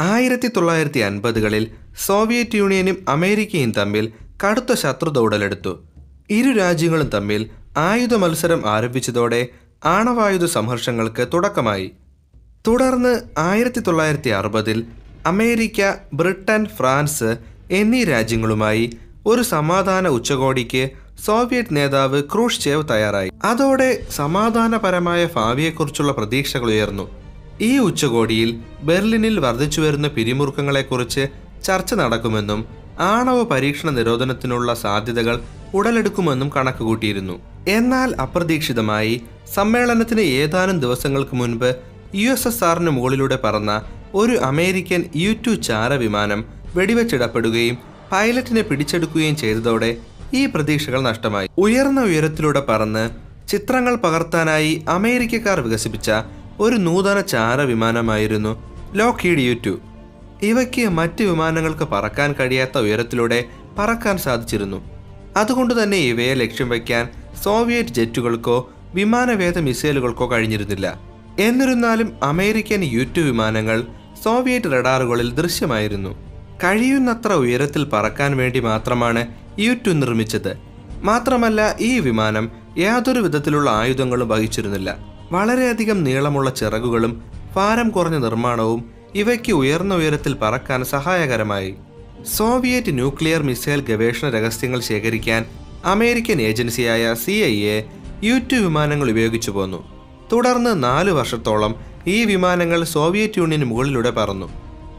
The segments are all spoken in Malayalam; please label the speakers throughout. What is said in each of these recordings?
Speaker 1: ആയിരത്തി തൊള്ളായിരത്തി അൻപതുകളിൽ സോവിയറ്റ് യൂണിയനും അമേരിക്കയും തമ്മിൽ കടുത്ത ശത്രുത ഉടലെടുത്തു ഇരു രാജ്യങ്ങളും തമ്മിൽ ആയുധ മത്സരം ആരംഭിച്ചതോടെ ആണവായുധ സംഘർഷങ്ങൾക്ക് തുടക്കമായി. തുടർന്ന് ആയിരത്തി തൊള്ളായിരത്തി അറുപതിൽ അമേരിക്ക ബ്രിട്ടൻ ഫ്രാൻസ് എന്നീ രാജ്യങ്ങളുമായി ഒരു സമാധാന ഉച്ചകോടിക്ക് സോവിയറ്റ് നേതാവ് ക്രൂഷ്ചേവ് തയ്യാറായി. അതോടെ സമാധാനപരമായ ഭാവിയെക്കുറിച്ചുള്ള പ്രതീക്ഷകൾ ഉയർന്നു. ഈ ഉച്ചകോടിയിൽ ബെർലിനിൽ വർദ്ധിച്ചു വരുന്ന പിരിമുറുക്കങ്ങളെക്കുറിച്ച് ചർച്ച നടക്കുമെന്നും ആണവ പരീക്ഷണ നിരോധനത്തിനുള്ള സാധ്യതകൾ ഉടലെടുക്കുമെന്നും കണക്കുകൂട്ടിയിരുന്നു. എന്നാൽ അപ്രതീക്ഷിതമായി സമ്മേളനത്തിന് ഏതാനും ദിവസങ്ങൾക്ക് മുൻപ് യു എസ് എസ് ആറിന് മുകളിലൂടെ പറന്ന ഒരു അമേരിക്കൻ യു ടു ചാര വിമാനം വെടിവെച്ചിടപ്പെടുകയും പൈലറ്റിനെ പിടിച്ചെടുക്കുകയും ചെയ്തതോടെ ഈ പ്രതീക്ഷകൾ നഷ്ടമായി. ഉയർന്ന ഉയരത്തിലൂടെ പറന്ന് ചിത്രങ്ങൾ പകർത്താനായി അമേരിക്കക്കാർ വികസിപ്പിച്ച ഒരു നൂതന ചാര വിമാനമായിരുന്നു ലോക്കീഡ് യു ടു ഇവയ്ക്ക് മറ്റ് വിമാനങ്ങൾക്ക് പറക്കാൻ കഴിയാത്ത ഉയരത്തിലൂടെ പറക്കാൻ സാധിച്ചിരുന്നു. അതുകൊണ്ട് തന്നെ ഇവയെ ലക്ഷ്യം വയ്ക്കാൻ സോവിയറ്റ് ജെറ്റുകൾക്കോ വിമാനവേദ മിസൈലുകൾക്കോ കഴിഞ്ഞിരുന്നില്ല. എന്നിരുന്നാലും അമേരിക്കൻ യു ടു വിമാനങ്ങൾ സോവിയറ്റ് റഡാറുകളിൽ ദൃശ്യമായിരുന്നു. കഴിയുന്നത്ര ഉയരത്തിൽ പറക്കാൻ വേണ്ടി മാത്രമാണ് യു ടു നിർമ്മിച്ചത്. മാത്രമല്ല ഈ വിമാനം യാതൊരു വിധത്തിലുള്ള ആയുധങ്ങളും വഹിച്ചിരുന്നില്ല. വളരെയധികം നീളമുള്ള ചിറകുകളും ഭാരം കുറഞ്ഞ നിർമ്മാണവും ഇവയ്ക്ക് ഉയർന്ന ഉയരത്തിൽ പറക്കാൻ സഹായകരമായി. സോവിയറ്റ് ന്യൂക്ലിയർ മിസൈൽ ഗവേഷണ രഹസ്യങ്ങൾ ശേഖരിക്കാൻ അമേരിക്കൻ ഏജൻസിയായ സി ഐ എ യു വിമാനങ്ങൾ ഉപയോഗിച്ചു പോന്നു. തുടർന്ന് നാല് വർഷത്തോളം ഈ വിമാനങ്ങൾ സോവിയറ്റ് യൂണിയന് മുകളിലൂടെ പറന്നു.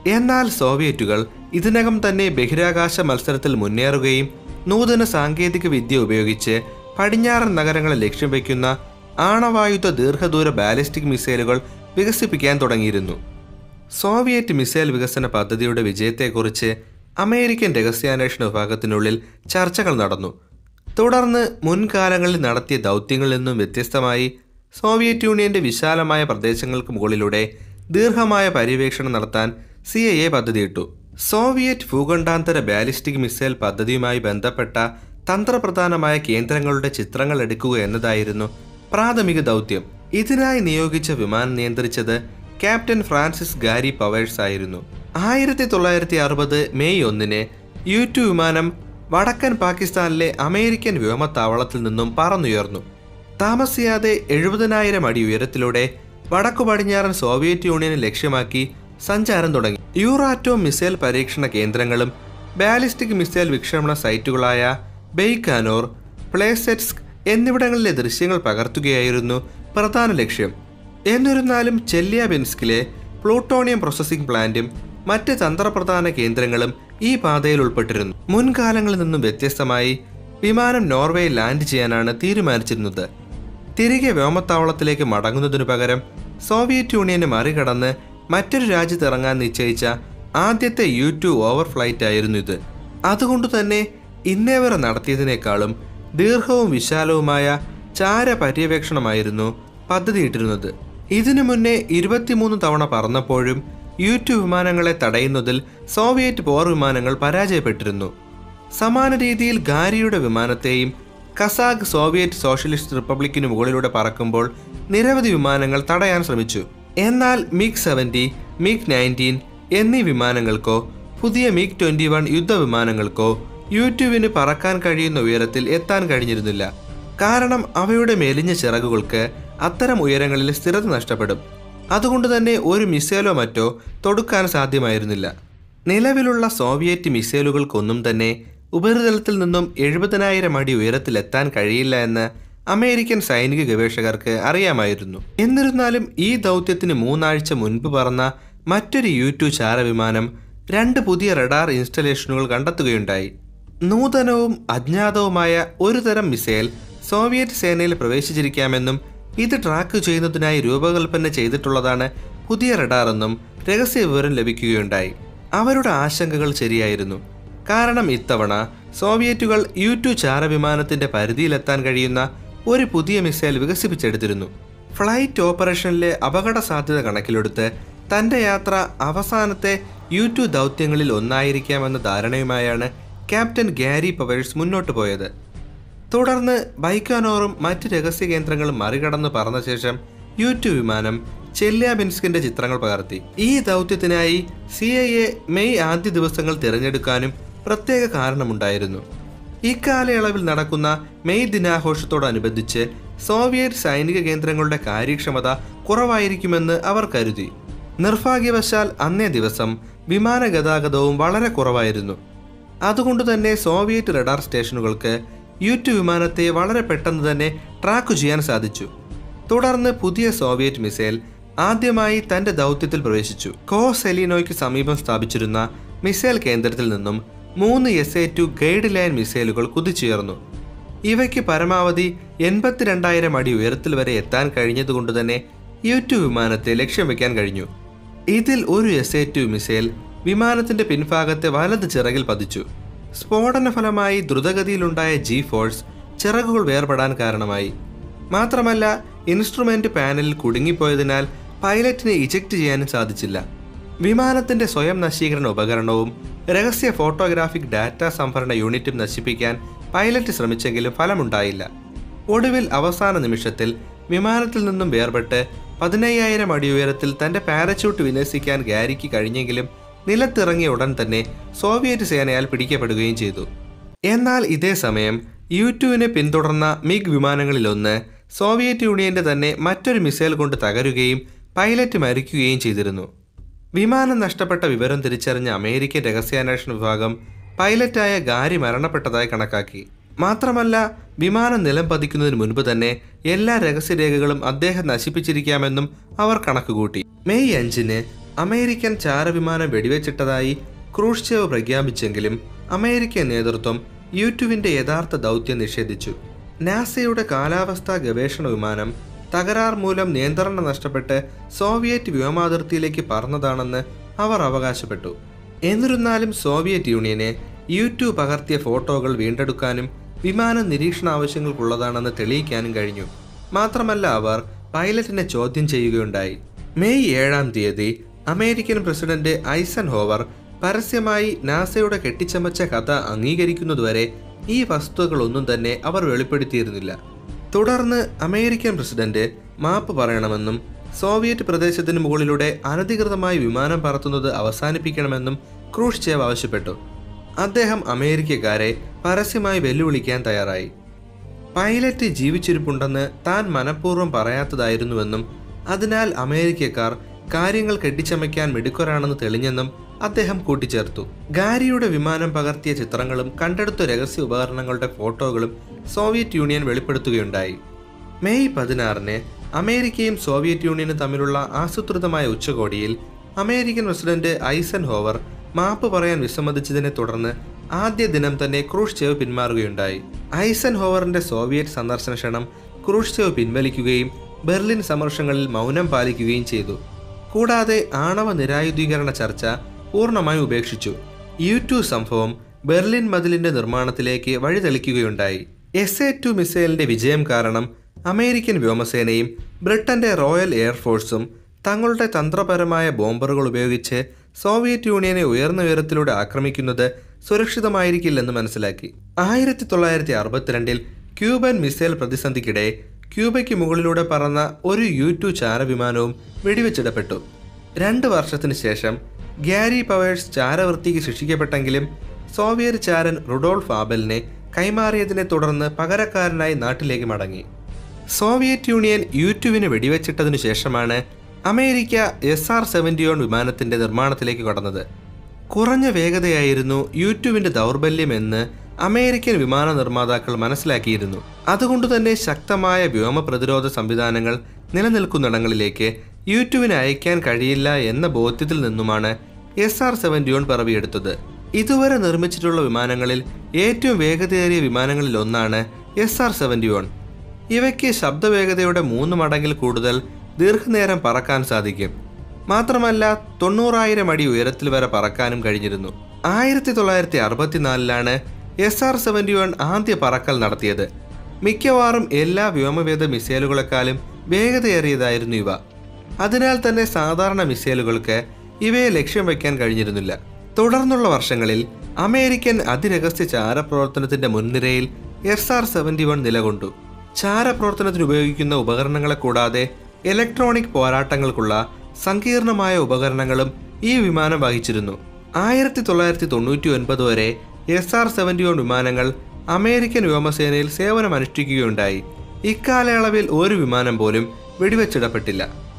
Speaker 1: എന്നാൽ സോവിയറ്റുകൾ ഇതിനകം തന്നെ ബഹിരാകാശ മത്സരത്തിൽ മുന്നേറുകയും നൂതന സാങ്കേതിക വിദ്യ ഉപയോഗിച്ച് പടിഞ്ഞാറൻ നഗരങ്ങളെ ലക്ഷ്യം വയ്ക്കുന്ന ആണവായുധ ദീർഘദൂര ബാലിസ്റ്റിക് മിസൈലുകൾ വികസിപ്പിക്കാൻ തുടങ്ങിയിരുന്നു. സോവിയറ്റ് മിസൈൽ വികസന പദ്ധതിയുടെ വിജയത്തെക്കുറിച്ച് അമേരിക്കൻ രഹസ്യാന്വേഷണ വിഭാഗത്തിനുള്ളിൽ ചർച്ചകൾ നടന്നു. തുടർന്ന് മുൻകാലങ്ങളിൽ നടത്തിയ ദൗത്യങ്ങളിൽ നിന്നും വ്യത്യസ്തമായി സോവിയറ്റ് യൂണിയന്റെ വിശാലമായ പ്രദേശങ്ങൾക്ക് മുകളിലൂടെ ദീർഘമായ പര്യവേക്ഷണം നടത്താൻ സി ഐ എ പദ്ധതിയിട്ടു. സോവിയറ്റ് ഭൂഖണ്ഡാന്തര ബാലിസ്റ്റിക് മിസൈൽ പദ്ധതിയുമായി ബന്ധപ്പെട്ട തന്ത്രപ്രധാനമായ കേന്ദ്രങ്ങളുടെ ചിത്രങ്ങൾ എടുക്കുക എന്നതായിരുന്നു പ്രാഥമിക ദൗത്യം. ഇതിനായി നിയോഗിച്ച വിമാനം നിയന്ത്രിച്ചത് ക്യാപ്റ്റൻ ഫ്രാൻസിസ് ഗാരി പവേഴ്സ് ആയിരുന്നു. ആയിരത്തി തൊള്ളായിരത്തി അറുപത് മെയ് ഒന്നിന് യു ടു വിമാനം വടക്കൻ പാകിസ്ഥാനിലെ അമേരിക്കൻ വ്യോമത്താവളത്തിൽ നിന്നും പറന്നുയർന്നു. താമസിയാതെ എഴുപതിനായിരം അടി ഉയരത്തിലൂടെ വടക്കു പടിഞ്ഞാറൻ സോവിയറ്റ് യൂണിയനെ ലക്ഷ്യമാക്കി സഞ്ചാരം തുടങ്ങി. യൂറാറ്റോ മിസൈൽ പരീക്ഷണ കേന്ദ്രങ്ങളും ബാലിസ്റ്റിക് മിസൈൽ വിക്ഷേപണ സൈറ്റുകളായ ബെയ്ക്കാനോർ പ്ലേസെറ്റ്സ്ക് എന്നിവിടങ്ങളിലെ ദൃശ്യങ്ങൾ പകർത്തുകയായിരുന്നു പ്രധാന ലക്ഷ്യം. എന്നിരുന്നാലും ചെല്യാബിൻസ്കിലെ പ്ലൂട്ടോണിയം പ്രോസസ്സിംഗ് പ്ലാന്റും മറ്റ് തന്ത്രപ്രധാന കേന്ദ്രങ്ങളും ഈ പാതയിൽ ഉൾപ്പെട്ടിരുന്നു. മുൻകാലങ്ങളിൽ നിന്നും വ്യത്യസ്തമായി വിമാനം നോർവേയിൽ ലാൻഡ് ചെയ്യാനാണ് തീരുമാനിച്ചിരുന്നത്. തിരികെ വ്യോമത്താവളത്തിലേക്ക് മടങ്ങുന്നതിനു പകരം സോവിയറ്റ് യൂണിയനെ മറികടന്ന് മറ്റൊരു രാജ്യത്ത് ഇറങ്ങാൻ നിശ്ചയിച്ച ആദ്യത്തെ യു ടു ഓവർ ഫ്ലൈറ്റ് ആയിരുന്നു ഇത്. അതുകൊണ്ടുതന്നെ ഇന്നേവരെ നടത്തിയതിനേക്കാളും ദീർഘവും വിശാലവുമായ ചാര പര്യവേക്ഷണമായിരുന്നു പദ്ധതിയിട്ടിരുന്നത്. ഇതിനു മുന്നേ ഇരുപത്തിമൂന്ന് തവണ പറന്നപ്പോഴും യു ടു വിമാനങ്ങളെ തടയുന്നതിൽ സോവിയറ്റ് പോർ വിമാനങ്ങൾ പരാജയപ്പെട്ടിരുന്നു. സമാന രീതിയിൽ ഗാരിയുടെ വിമാനത്തെയും കസാഖ് സോവിയറ്റ് സോഷ്യലിസ്റ്റ് റിപ്പബ്ലിക്കിന് മുകളിലൂടെ പറക്കുമ്പോൾ നിരവധി വിമാനങ്ങൾ തടയാൻ ശ്രമിച്ചു. എന്നാൽ മിഗ് സെവന്റി മിഗ് നയന്റീൻ എന്നീ വിമാനങ്ങൾക്കോ പുതിയ മിഗ് ട്വന്റി വൺ യുദ്ധവിമാനങ്ങൾക്കോ യൂട്യൂബിന് പറക്കാൻ കഴിയുന്ന ഉയരത്തിൽ എത്താൻ കഴിഞ്ഞിരുന്നില്ല. കാരണം അവയുടെ മെലിഞ്ഞ ചിറകുകൾക്ക് അത്തരം ഉയരങ്ങളിൽ സ്ഥിരത നഷ്ടപ്പെടും. അതുകൊണ്ട് തന്നെ ഒരു മിസൈലോ മറ്റോ തൊടുക്കാൻ സാധ്യമായിരുന്നില്ല. നിലവിലുള്ള സോവിയറ്റ് മിസൈലുകൾക്കൊന്നും തന്നെ ഉപരിതലത്തിൽ നിന്നും എഴുപതിനായിരം അടി ഉയരത്തിലെത്താൻ കഴിയില്ല എന്ന് അമേരിക്കൻ സൈനിക ഗവേഷകർക്ക് അറിയാമായിരുന്നു. എന്നിരുന്നാലും ഈ ദൗത്യത്തിന് മൂന്നാഴ്ച മുൻപ് പറന്ന മറ്റൊരു യു ടു ചാരവിമാനം രണ്ട് പുതിയ റഡാർ ഇൻസ്റ്റലേഷനുകൾ കണ്ടെത്തുകയുണ്ടായി. നൂതനവും അജ്ഞാതവുമായ ഒരു തരം മിസൈൽ സോവിയറ്റ് സേനയിൽ പ്രവേശിച്ചിരിക്കാമെന്നും ഇത് ട്രാക്ക് ചെയ്യുന്നതിനായി രൂപകൽപ്പന ചെയ്തിട്ടുള്ളതാണ് പുതിയ റഡാറെന്നും രഹസ്യ വിവരം ലഭിക്കുകയുണ്ടായി. അവരുടെ ആശങ്കകൾ ശരിയായിരുന്നു. കാരണം ഇത്തവണ സോവിയറ്റുകൾ യു ടു ചാരവിമാനത്തിന്റെ പരിധിയിലെത്താൻ കഴിയുന്ന ഒരു പുതിയ മിസൈൽ വികസിപ്പിച്ചെടുത്തിരുന്നു. ഫ്ലൈറ്റ് ഓപ്പറേഷനിലെ അപകട സാധ്യത കണക്കിലെടുത്ത് തന്റെ യാത്ര അവസാനത്തെ യു ടു ദൗത്യങ്ങളിൽ ഒന്നായിരിക്കാമെന്ന ധാരണയുമായാണ് ക്യാപ്റ്റൻ ഗാരി പവേഴ്സ് മുന്നോട്ട് പോയത്. തുടർന്ന് ബൈക്കാനോറും മറ്റ് രഹസ്യ കേന്ദ്രങ്ങളും മറികടന്ന് പറന്ന ശേഷം യൂട്യൂബ് വിമാനം ചെല്യാബിൻസ്കിന്റെ ചിത്രങ്ങൾ പകർത്തി. ഈ ദൗത്യത്തിനായി സി ഐ എ മെയ് ആദ്യ ദിവസങ്ങൾ തിരഞ്ഞെടുക്കാനും പ്രത്യേക കാരണമുണ്ടായിരുന്നു. ഇക്കാലയളവിൽ നടക്കുന്ന മെയ് ദിനാഘോഷത്തോടനുബന്ധിച്ച് സോവിയറ്റ് സൈനിക കേന്ദ്രങ്ങളുടെ കാര്യക്ഷമത കുറവായിരിക്കുമെന്ന് അവർ കരുതി. നിർഭാഗ്യവശാൽ അന്നേ ദിവസം വിമാന ഗതാഗതവും വളരെ കുറവായിരുന്നു. അതുകൊണ്ട് തന്നെ സോവിയറ്റ് റഡാർ സ്റ്റേഷനുകൾക്ക് യുറ്റു വിമാനത്തെ വളരെ പെട്ടെന്ന് തന്നെ ട്രാക്ക് ചെയ്യാൻ സാധിച്ചു. തുടർന്ന് പുതിയ സോവിയറ്റ് മിസൈൽ ആദ്യമായി തന്റെ ദൗത്യത്തിൽ പ്രവേശിച്ചു. കോ സെലിനോയ്ക്ക് സമീപം സ്ഥാപിച്ചിരുന്ന മിസൈൽ കേന്ദ്രത്തിൽ നിന്നും മൂന്ന് S A two guide line മിസൈലുകൾ കുതിച്ചുയർന്നു. ഇവയ്ക്ക് പരമാവധി എൺപത്തിരണ്ടായിരം അടി ഉയരത്തിൽ വരെ എത്താൻ കഴിഞ്ഞതുകൊണ്ട് തന്നെ യു ടു വിമാനത്തെ ലക്ഷ്യം വയ്ക്കാൻ കഴിഞ്ഞു. ഇതിൽ ഒരു എസ് എ ടു മിസൈൽ വിമാനത്തിന്റെ പിൻഭാഗത്തെ വലത് ചിറകിൽ പതിച്ചു. സ്ഫോടന ഫലമായി ദ്രുതഗതിയിലുണ്ടായ ജി ഫോഴ്സ് ചിറകുകൾ വേർപെടാൻ കാരണമായി. മാത്രമല്ല ഇൻസ്ട്രുമെന്റ് പാനലിൽ കുടുങ്ങിപ്പോയതിനാൽ പൈലറ്റിനെ ഇജക്ട് ചെയ്യാനും സാധിച്ചില്ല. വിമാനത്തിന്റെ സ്വയം നശീകരണ ഉപകരണവും രഹസ്യ ഫോട്ടോഗ്രാഫിക് ഡാറ്റ സംഭരണ യൂണിറ്റും നശിപ്പിക്കാൻ പൈലറ്റ് ശ്രമിച്ചെങ്കിലും ഫലമുണ്ടായില്ല. ഒടുവിൽ അവസാന നിമിഷത്തിൽ വിമാനത്തിൽ നിന്നും വേർപെട്ട് പതിനയ്യായിരം അടി ഉയരത്തിൽ തന്റെ പാരച്യൂട്ട് വിന്യസിക്കാൻ ഗാരിക്ക് കഴിഞ്ഞെങ്കിലും നിലത്തിറങ്ങിയ ഉടൻ തന്നെ സോവിയറ്റ് സേനയാൽ പിടിക്കപ്പെടുകയും ചെയ്തു. എന്നാൽ ഇതേ സമയം യു ടുവിനെ പിന്തുടർന്ന മിഗ് വിമാനങ്ങളിലൊന്ന് സോവിയറ്റ് യൂണിയന്റെ തന്നെ മറ്റൊരു മിസൈൽ കൊണ്ട് തകരുകയും പൈലറ്റ് മരിക്കുകയും ചെയ്തിരുന്നു. വിമാനം നഷ്ടപ്പെട്ട വിവരം തിരിച്ചറിഞ്ഞ അമേരിക്കൻ രഹസ്യാന്വേഷണ വിഭാഗം പൈലറ്റായ ഗാരി മരണപ്പെട്ടതായി കണക്കാക്കി. മാത്രമല്ല വിമാനം നിലം പതിക്കുന്നതിന് മുൻപ് തന്നെ എല്ലാ രഹസ്യരേഖകളും അദ്ദേഹം നശിപ്പിച്ചിരിക്കാമെന്നും അവർ കണക്കുകൂട്ടി. മെയ് അഞ്ചിന് അമേരിക്കൻ ചാരവിമാനം വെടിവെച്ചിട്ടതായി ക്രൂഷ്ചേവ് പ്രഖ്യാപിച്ചെങ്കിലും അമേരിക്കൻ നേതൃത്വം യൂട്യൂബിന്റെ യഥാർത്ഥ ദൗത്യം നിഷേധിച്ചു. നാസയുടെ കാലാവസ്ഥാ ഗവേഷണ വിമാനം തകരാർ മൂലം നിയന്ത്രണം നഷ്ടപ്പെട്ട് സോവിയറ്റ് വ്യോമാതിർത്തിയിലേക്ക് പറന്നതാണെന്ന് അവർ അവകാശപ്പെട്ടു. എന്നിരുന്നാലും സോവിയറ്റ് യൂണിയനെ യൂട്യൂബ് പകർത്തിയ ഫോട്ടോകൾ വീണ്ടെടുക്കാനും വിമാനം നിരീക്ഷണ ആവശ്യങ്ങൾക്കുള്ളതാണെന്ന് തെളിയിക്കാനും കഴിഞ്ഞു. മാത്രമല്ല അവർ പൈലറ്റിനെ ചോദ്യം ചെയ്യുകയുണ്ടായി. മെയ് ഏഴാം തീയതി അമേരിക്കൻ പ്രസിഡന്റ് ഐസൻ ഹോവർ പരസ്യമായി നാസയുടെ കെട്ടിച്ചമച്ച കഥ അംഗീകരിക്കുന്നതുവരെ ഈ വസ്തുതകളൊന്നും തന്നെ അവർ വെളിപ്പെടുത്തിയിരുന്നില്ല. തുടർന്ന് അമേരിക്കൻ പ്രസിഡന്റ് മാപ്പ് പറയണമെന്നും സോവിയറ്റ് പ്രദേശത്തിന് മുകളിലൂടെ അനധികൃതമായി വിമാനം പറത്തുന്നത് അവസാനിപ്പിക്കണമെന്നും ക്രൂഷ്ചേവ് ആവശ്യപ്പെട്ടു. അദ്ദേഹം അമേരിക്കക്കാരെ പരസ്യമായി വെല്ലുവിളിക്കാൻ തയ്യാറായി. പൈലറ്റ് ജീവിച്ചിരിപ്പുണ്ടെന്ന് താൻ മനഃപൂർവം പറയാത്തതായിരുന്നുവെന്നും അതിനാൽ അമേരിക്കക്കാർ കാര്യങ്ങൾ കെട്ടിച്ചമയ്ക്കാൻ മിടുക്കരാണെന്ന് തെളിഞ്ഞെന്നും അദ്ദേഹം കൂട്ടിച്ചേർത്തു. ഗാരിയുടെ വിമാനം പകർത്തിയ ചിത്രങ്ങളും കണ്ടെടുത്ത രഹസ്യ ഉപകരണങ്ങളുടെ ഫോട്ടോകളും സോവിയറ്റ് യൂണിയൻ വെളിപ്പെടുത്തുകയുണ്ടായി. മെയ് പതിനാറിന് അമേരിക്കയും സോവിയറ്റ് യൂണിയനും തമ്മിലുള്ള ആസൂത്രിതമായ ഉച്ചകോടിയിൽ അമേരിക്കൻ പ്രസിഡന്റ് ഐസൻ ഹോവർ മാപ്പ് പറയാൻ വിസമ്മതിച്ചതിനെ തുടർന്ന് ആദ്യ ദിനം തന്നെ ക്രൂഷ്ചേവ് പിന്മാറുകയുണ്ടായി. ഐസൻ ഹോവറിന്റെ സോവിയറ്റ് സന്ദർശന ക്ഷണം ക്രൂഷ്ചേവ് പിൻവലിക്കുകയും ബെർലിൻ സമർഷങ്ങളിൽ മൗനം പാലിക്കുകയും ചെയ്തു. കൂടാതെ ആണവ നിരായുധീകരണ ചർച്ച പൂർണമായി ഉപേക്ഷിച്ചു. യു ടു സംഭവം ബെർലിൻ മതിലിന്റെ നിർമ്മാണത്തിലേക്ക് വഴിതെളിക്കുകയുണ്ടായി. എസ് എ ടു മിസൈലിന്റെ വിജയം കാരണം അമേരിക്കൻ വ്യോമസേനയും ബ്രിട്ടന്റെ റോയൽ എയർഫോഴ്സും തങ്ങളുടെ തന്ത്രപരമായ ബോംബറുകൾ ഉപയോഗിച്ച് സോവിയറ്റ് യൂണിയനെ ഉയർന്ന ഉയരത്തിലൂടെ ആക്രമിക്കുന്നത് സുരക്ഷിതമായിരിക്കില്ലെന്ന് മനസ്സിലാക്കി. ആയിരത്തി തൊള്ളായിരത്തി അറുപത്തിരണ്ടിൽ ക്യൂബൻ മിസൈൽ പ്രതിസന്ധിക്കിടെ ക്യൂബയ്ക്ക് മുകളിലൂടെ പറന്ന ഒരു യു ടു ചാരവിമാനവും വെടിവെച്ചിടപ്പെട്ടു. രണ്ട് വർഷത്തിന് ശേഷം ഗ്യാരി പവേഴ്സ് ചാരവൃത്തിക്ക് ശിക്ഷിക്കപ്പെട്ടെങ്കിലും സോവിയറ്റ് ചാരൻ റുഡോൾഫ് ആബലിനെ കൈമാറിയതിനെ തുടർന്ന് പകരക്കാരനായി നാട്ടിലേക്ക് മടങ്ങി. സോവിയറ്റ് യൂണിയൻ യുറ്റുവിന് വെടിവെച്ചിട്ടതിനു ശേഷമാണ് അമേരിക്ക എസ് ആർ സെവന്റിയോൺ വിമാനത്തിന്റെ നിർമ്മാണത്തിലേക്ക് കടന്നത്. കുറഞ്ഞ വേഗതയായിരുന്നു യുറ്റുവിന്റെ ദൗർബല്യമെന്ന് അമേരിക്കൻ വിമാന നിർമ്മാതാക്കൾ മനസ്സിലാക്കിയിരുന്നു. അതുകൊണ്ട് തന്നെ ശക്തമായ വ്യോമ പ്രതിരോധ സംവിധാനങ്ങൾ നിലനിൽക്കുന്നിടങ്ങളിലേക്ക് യൂട്യൂബിന് അയക്കാൻ കഴിയില്ല എന്ന ബോധ്യത്തിൽ നിന്നുമാണ് എസ് ആർ സെവൻ ഡ്യൂൺ പിറവിയെടുത്തത്. ഇതുവരെ നിർമ്മിച്ചിട്ടുള്ള വിമാനങ്ങളിൽ ഏറ്റവും വേഗതയേറിയ വിമാനങ്ങളിൽ ഒന്നാണ് എസ് ആർ സെവന്റിയോൺ ഇവയ്ക്ക് ശബ്ദവേഗതയുടെ മൂന്ന് മടങ്ങിൽ കൂടുതൽ ദീർഘനേരം പറക്കാൻ സാധിക്കും. മാത്രമല്ല തൊണ്ണൂറായിരം അടി ഉയരത്തിൽ വരെ പറക്കാനും കഴിഞ്ഞിരുന്നു. ആയിരത്തി തൊള്ളായിരത്തി അറുപത്തിനാലിലാണ് എസ് ആർ സെവന്റി വൺ ആദ്യ പറക്കൽ നടത്തിയത്. മിക്കവാറും എല്ലാ വ്യോമവേദ മിസൈലുകളെക്കാളും വേഗതയേറിയതായിരുന്നു ഇവ. അതിനാൽ തന്നെ സാധാരണ മിസൈലുകൾക്ക് ഇവയെ ലക്ഷ്യം വയ്ക്കാൻ കഴിഞ്ഞിരുന്നില്ല. തുടർന്നുള്ള വർഷങ്ങളിൽ അമേരിക്കൻ അതിരഹസ്യ ചാരപ്രവർത്തനത്തിന്റെ മുൻനിരയിൽ എസ് ആർ സെവന്റി വൺ നിലകൊണ്ടു. ചാരപ്രവർത്തനത്തിന് ഉപയോഗിക്കുന്ന ഉപകരണങ്ങളെ കൂടാതെ ഇലക്ട്രോണിക് പോരാട്ടങ്ങൾക്കുള്ള സങ്കീർണമായ ഉപകരണങ്ങളും ഈ വിമാനം വഹിച്ചിരുന്നു. ആയിരത്തി തൊള്ളായിരത്തി തൊണ്ണൂറ്റി ഒൻപത് വരെ എസ് ആർ സെവന്റി വൺ വിമാനങ്ങൾ അമേരിക്കൻ വ്യോമസേനയിൽ സേവനമനുഷ്ഠിക്കുകയുണ്ടായി. ഇക്കാലയളവിൽ ഒരു വിമാനം പോലും വെടിവെച്ചിടപ്പെട്ടില്ല.